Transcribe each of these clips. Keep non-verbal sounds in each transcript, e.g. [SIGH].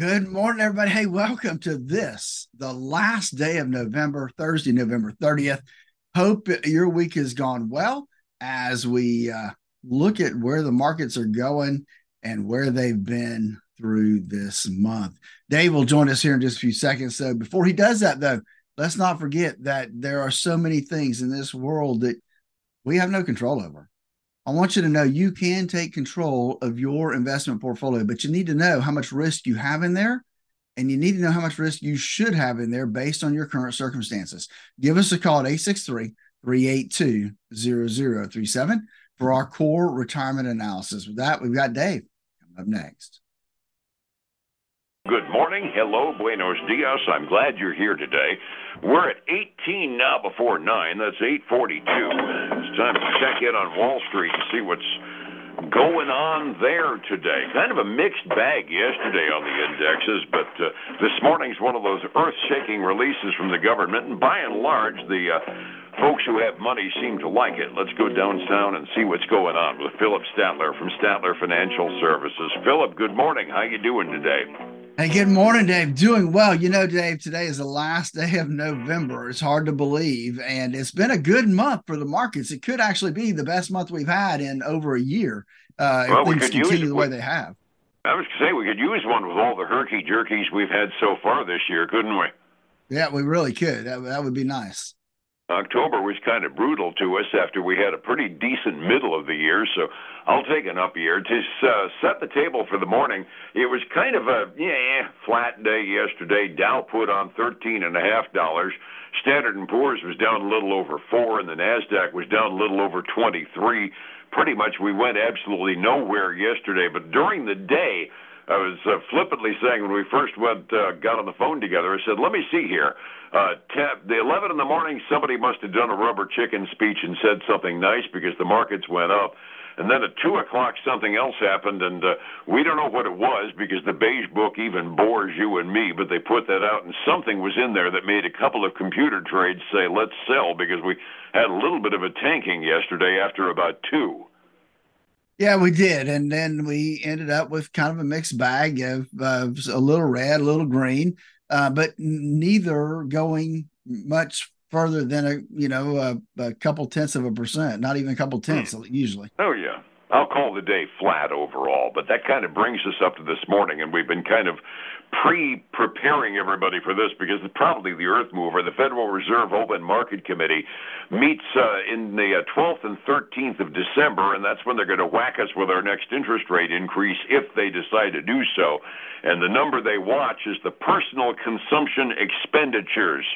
Good morning, everybody. Hey, welcome to this, the last day of November, Thursday, November 30th. Hope your week has gone well as we uh, look at where the markets are going and where they've been through this month. Dave will join us here in just a few seconds. So, before he does that, though, let's not forget that there are so many things in this world that we have no control over. I want you to know you can take control of your investment portfolio, but you need to know how much risk you have in there and you need to know how much risk you should have in there based on your current circumstances. Give us a call at 863 382 0037 for our core retirement analysis. With that, we've got Dave coming up next. Good morning. Hello, buenos dias. I'm glad you're here today. We're at 18 now before 9. That's 842. It's time to check in on Wall Street and see what's going on there today. Kind of a mixed bag yesterday on the indexes, but uh, this morning's one of those earth-shaking releases from the government, and by and large, the uh, folks who have money seem to like it. Let's go downtown and see what's going on with Phillip Statler from Statler Financial Services. Phillip, good morning. How you doing today? Hey, good morning, Dave. Doing well. You know, Dave, today is the last day of November. It's hard to believe. And it's been a good month for the markets. It could actually be the best month we've had in over a year uh, well, if things continue the way they have. I was going to say, we could use one with all the herky jerkies we've had so far this year, couldn't we? Yeah, we really could. That, that would be nice. October was kind of brutal to us after we had a pretty decent middle of the year, so I'll take an up year. To uh, set the table for the morning, it was kind of a yeah flat day yesterday. Dow put on thirteen and a half dollars. Standard and Poor's was down a little over four, and the Nasdaq was down a little over twenty-three. Pretty much, we went absolutely nowhere yesterday, but during the day I was uh, flippantly saying when we first went uh, got on the phone together. I said, "Let me see here. Uh, ten, the 11 in the morning, somebody must have done a rubber chicken speech and said something nice because the markets went up." And then at two o'clock, something else happened, and uh, we don't know what it was because the beige book even bores you and me. But they put that out, and something was in there that made a couple of computer trades say, "Let's sell," because we had a little bit of a tanking yesterday after about two. Yeah, we did, and then we ended up with kind of a mixed bag of, of a little red, a little green, uh, but neither going much further than a you know a, a, couple tenths of a percent, not even a couple tenths hmm. usually. Oh yeah, I'll call the day flat overall, but that kind of brings us up to this morning, and we've been kind of pre-preparing everybody for this because it's probably the earth mover, the Federal Reserve Open Market Committee, meets uh, in the uh, 12th and 13th of December, and that's when they're going to whack us with our next interest rate increase if they decide to do so. And the number they watch is the personal consumption expenditures.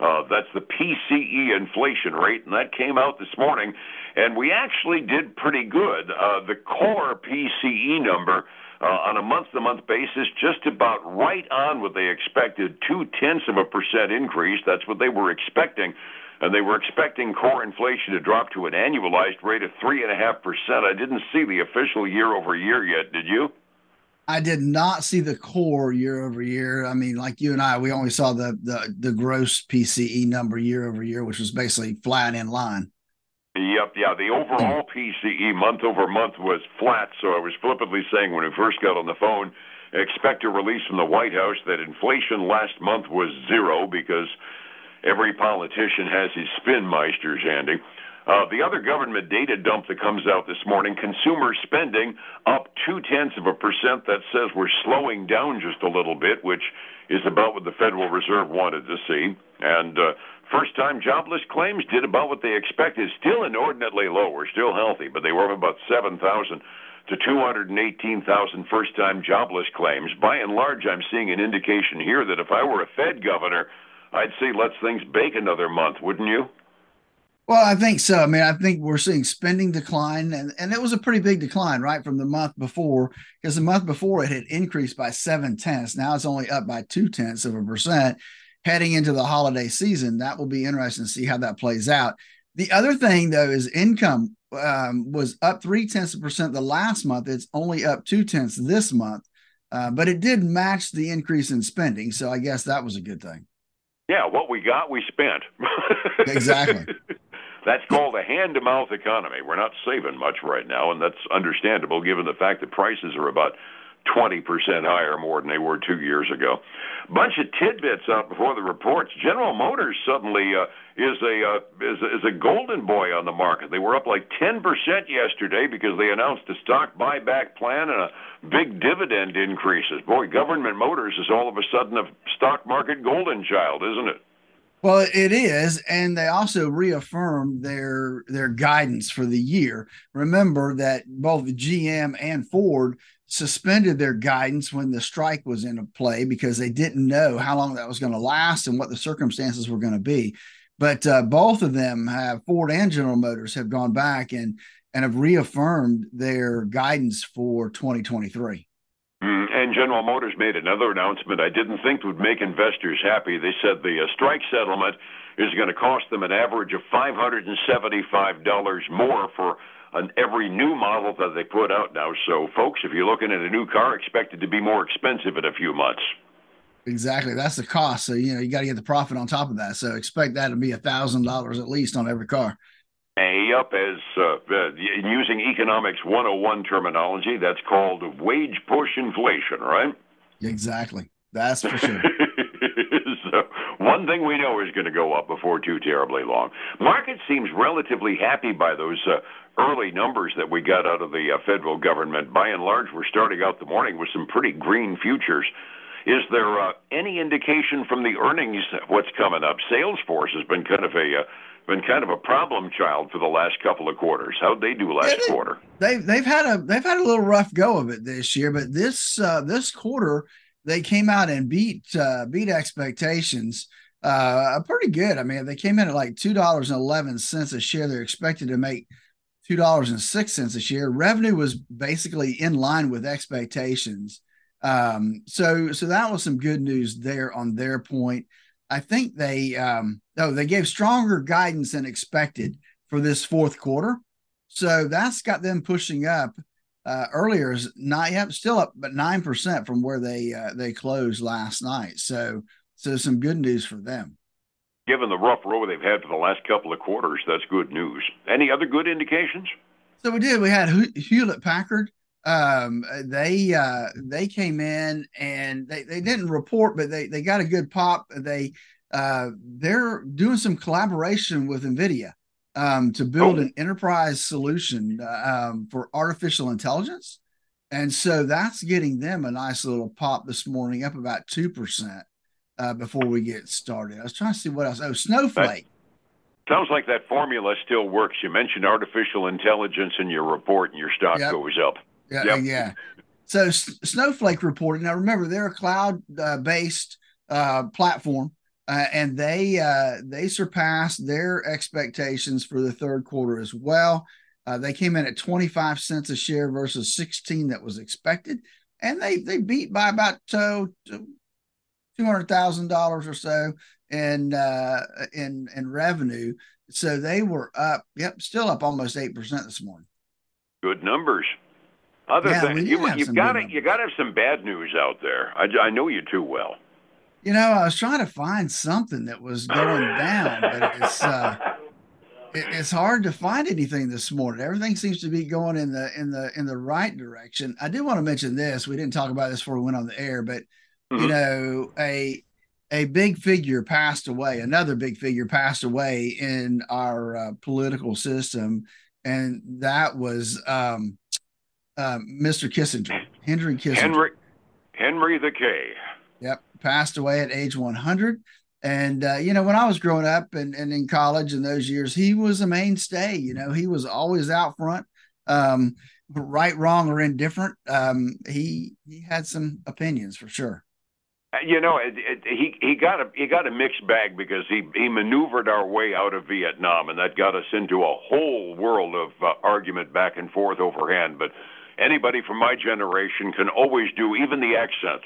Uh, that's the PCE inflation rate, and that came out this morning. And we actually did pretty good. Uh, the core PCE number uh, on a month-to-month basis, just about right on what they expected, two tenths of a percent increase. That's what they were expecting, and they were expecting core inflation to drop to an annualized rate of three and a half percent. I didn't see the official year-over-year yet. Did you? I did not see the core year over year. I mean, like you and I, we only saw the the the gross PCE number year over year, which was basically flat in line. Yep, yeah. The overall PCE month over month was flat. So I was flippantly saying when we first got on the phone, expect a release from the White House that inflation last month was zero because every politician has his spin meisters, Andy. Uh, the other government data dump that comes out this morning, consumer spending up two tenths of a percent. That says we're slowing down just a little bit, which is about what the Federal Reserve wanted to see. And uh, first time jobless claims did about what they expected, still inordinately low. We're still healthy, but they were up about 7,000 to 218,000 first time jobless claims. By and large, I'm seeing an indication here that if I were a Fed governor, I'd say let's things bake another month, wouldn't you? Well, I think so. I mean, I think we're seeing spending decline, and, and it was a pretty big decline, right, from the month before, because the month before it had increased by seven tenths. Now it's only up by two tenths of a percent heading into the holiday season. That will be interesting to see how that plays out. The other thing, though, is income um, was up three tenths of percent the last month. It's only up two tenths this month, uh, but it did match the increase in spending. So I guess that was a good thing. Yeah, what we got, we spent. exactly. [LAUGHS] That's called a hand to mouth economy. We're not saving much right now, and that's understandable given the fact that prices are about 20% higher more than they were two years ago. Bunch of tidbits out before the reports. General Motors suddenly uh, is a uh, is, is a golden boy on the market. They were up like 10% yesterday because they announced a stock buyback plan and a big dividend increases. Boy, government motors is all of a sudden a stock market golden child, isn't it? Well, it is, and they also reaffirmed their their guidance for the year. Remember that both GM and Ford suspended their guidance when the strike was in play because they didn't know how long that was going to last and what the circumstances were going to be. But uh, both of them have Ford and General Motors have gone back and and have reaffirmed their guidance for 2023. Mm, and General Motors made another announcement I didn't think would make investors happy. They said the uh, strike settlement is going to cost them an average of $575 more for an every new model that they put out now. So, folks, if you're looking at a new car, expect it to be more expensive in a few months. Exactly, that's the cost. So you know you got to get the profit on top of that. So expect that to be a thousand dollars at least on every car. Yep, as uh, uh, using economics 101 terminology, that's called wage push inflation, right? Exactly. That's for sure. One thing we know is going to go up before too terribly long. Market seems relatively happy by those uh, early numbers that we got out of the uh, federal government. By and large, we're starting out the morning with some pretty green futures. Is there uh, any indication from the earnings what's coming up? Salesforce has been kind of a uh, been kind of a problem child for the last couple of quarters. How'd they do last yeah, they, quarter? They've they've had a they've had a little rough go of it this year, but this uh, this quarter they came out and beat uh, beat expectations uh, pretty good. I mean, they came in at like two dollars and eleven cents a share. They're expected to make two dollars and six cents a share. Revenue was basically in line with expectations. Um, so so that was some good news there on their point. I think they um, oh they gave stronger guidance than expected for this fourth quarter, so that's got them pushing up. Uh, earlier is not yet still up, but nine percent from where they uh, they closed last night. So so some good news for them. Given the rough road they've had for the last couple of quarters, that's good news. Any other good indications? So we did. We had Hewlett Packard um, they uh, they came in and they, they didn't report, but they they got a good pop. They uh, they're doing some collaboration with NVIDIA um, to build oh. an enterprise solution um, for artificial intelligence, and so that's getting them a nice little pop this morning, up about two percent uh, before we get started. I was trying to see what else. Oh, Snowflake. That sounds like that formula still works. You mentioned artificial intelligence in your report, and your stock yep. goes up. Yeah, yep. yeah. So S- Snowflake reported. Now remember, they're a cloud-based uh, uh, platform, uh, and they uh, they surpassed their expectations for the third quarter as well. Uh, they came in at 25 cents a share versus 16 that was expected, and they they beat by about uh, two hundred thousand dollars or so in in in revenue. So they were up. Yep, still up almost eight percent this morning. Good numbers. Other yeah, than you, you've got to you got to have some bad news out there. I, I know you too well. You know, I was trying to find something that was going down, but it's uh, [LAUGHS] it, it's hard to find anything this morning. Everything seems to be going in the in the in the right direction. I do want to mention this. We didn't talk about this before we went on the air, but mm-hmm. you know, a a big figure passed away. Another big figure passed away in our uh, political system, and that was um, uh, Mr. Kissinger, Henry Kissinger. Henry, Henry the K. Passed away at age 100. And uh, you know, when I was growing up and, and in college in those years, he was a mainstay. You know, he was always out front, um, right, wrong, or indifferent. Um, he he had some opinions for sure. Uh, you know, it, it, he he got a he got a mixed bag because he he maneuvered our way out of Vietnam, and that got us into a whole world of uh, argument back and forth overhand. But anybody from my generation can always do, even the accent.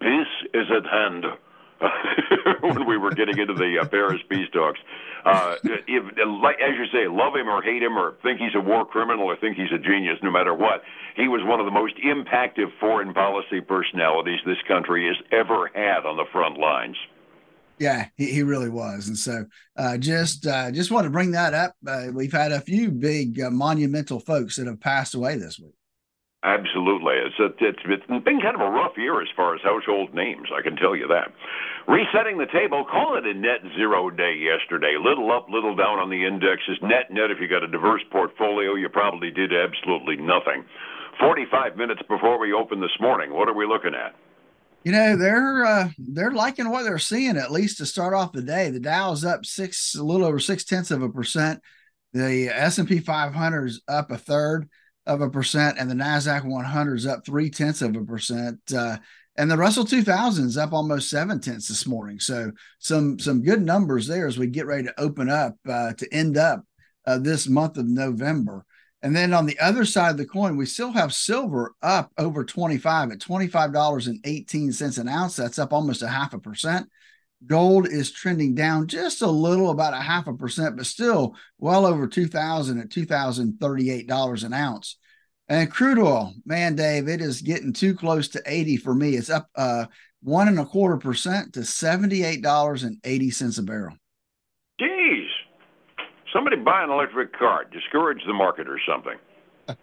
Peace is at hand. [LAUGHS] when we were getting into the uh, Paris peace talks, uh, if, as you say, love him or hate him or think he's a war criminal or think he's a genius, no matter what, he was one of the most impactful foreign policy personalities this country has ever had on the front lines. Yeah, he, he really was, and so uh, just uh, just want to bring that up. Uh, we've had a few big uh, monumental folks that have passed away this week. Absolutely. It's it's it's been kind of a rough year as far as household names. I can tell you that. Resetting the table, call it a net zero day yesterday. Little up, little down on the indexes. Net net, if you got a diverse portfolio, you probably did absolutely nothing. 45 minutes before we open this morning, what are we looking at? You know they're uh, they're liking what they're seeing at least to start off the day. The Dow's up six, a little over six tenths of a percent. The S and P 500 is up a third of a percent, and the Nasdaq 100 is up three tenths of a percent. Uh, and the Russell 2000 is up almost seven tenths this morning. So some some good numbers there as we get ready to open up uh, to end up uh, this month of November. And then on the other side of the coin, we still have silver up over 25 at $25.18 an ounce. That's up almost a half a percent. Gold is trending down just a little, about a half a percent, but still well over 2000 at $2,038 an ounce. And crude oil, man, Dave, it is getting too close to 80 for me. It's up uh, one and a quarter percent to $78.80 a barrel. Jeez. Somebody buy an electric car, discourage the market or something.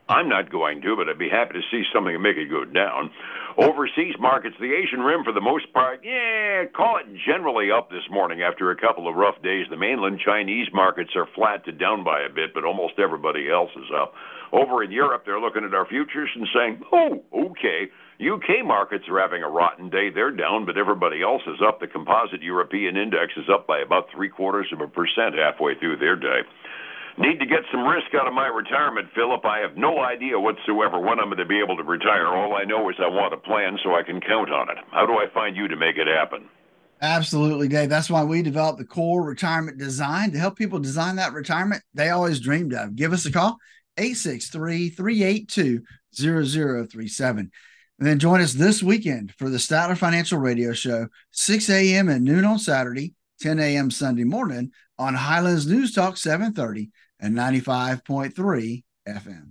I'm not going to, but I'd be happy to see something to make it go down. Overseas markets, the Asian Rim, for the most part, yeah, call it generally up this morning after a couple of rough days. The mainland Chinese markets are flat to down by a bit, but almost everybody else is up. Over in Europe, they're looking at our futures and saying, oh, okay. UK markets are having a rotten day. They're down, but everybody else is up. The composite European index is up by about three quarters of a percent halfway through their day. Need to get some risk out of my retirement, Phillip. I have no idea whatsoever when I'm going to be able to retire. All I know is I want a plan so I can count on it. How do I find you to make it happen? Absolutely, Dave. That's why we developed the core retirement design to help people design that retirement they always dreamed of. Give us a call, 863 382 0037. And then join us this weekend for the Statler Financial Radio Show, 6 a.m. and noon on Saturday, 10 a.m. Sunday morning on Highlands News Talk 730 and 95.3 FM.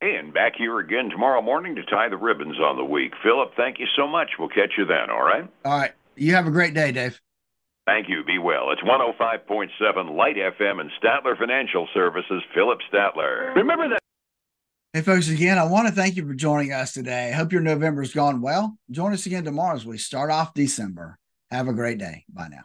And back here again tomorrow morning to tie the ribbons on the week. Phillip, thank you so much. We'll catch you then, all right? All right. You have a great day, Dave. Thank you. Be well. It's 105.7 Light FM and Statler Financial Services, Phillip Statler. Remember that. Hey, folks, again, I want to thank you for joining us today. Hope your November's gone well. Join us again tomorrow as we start off December. Have a great day. Bye now.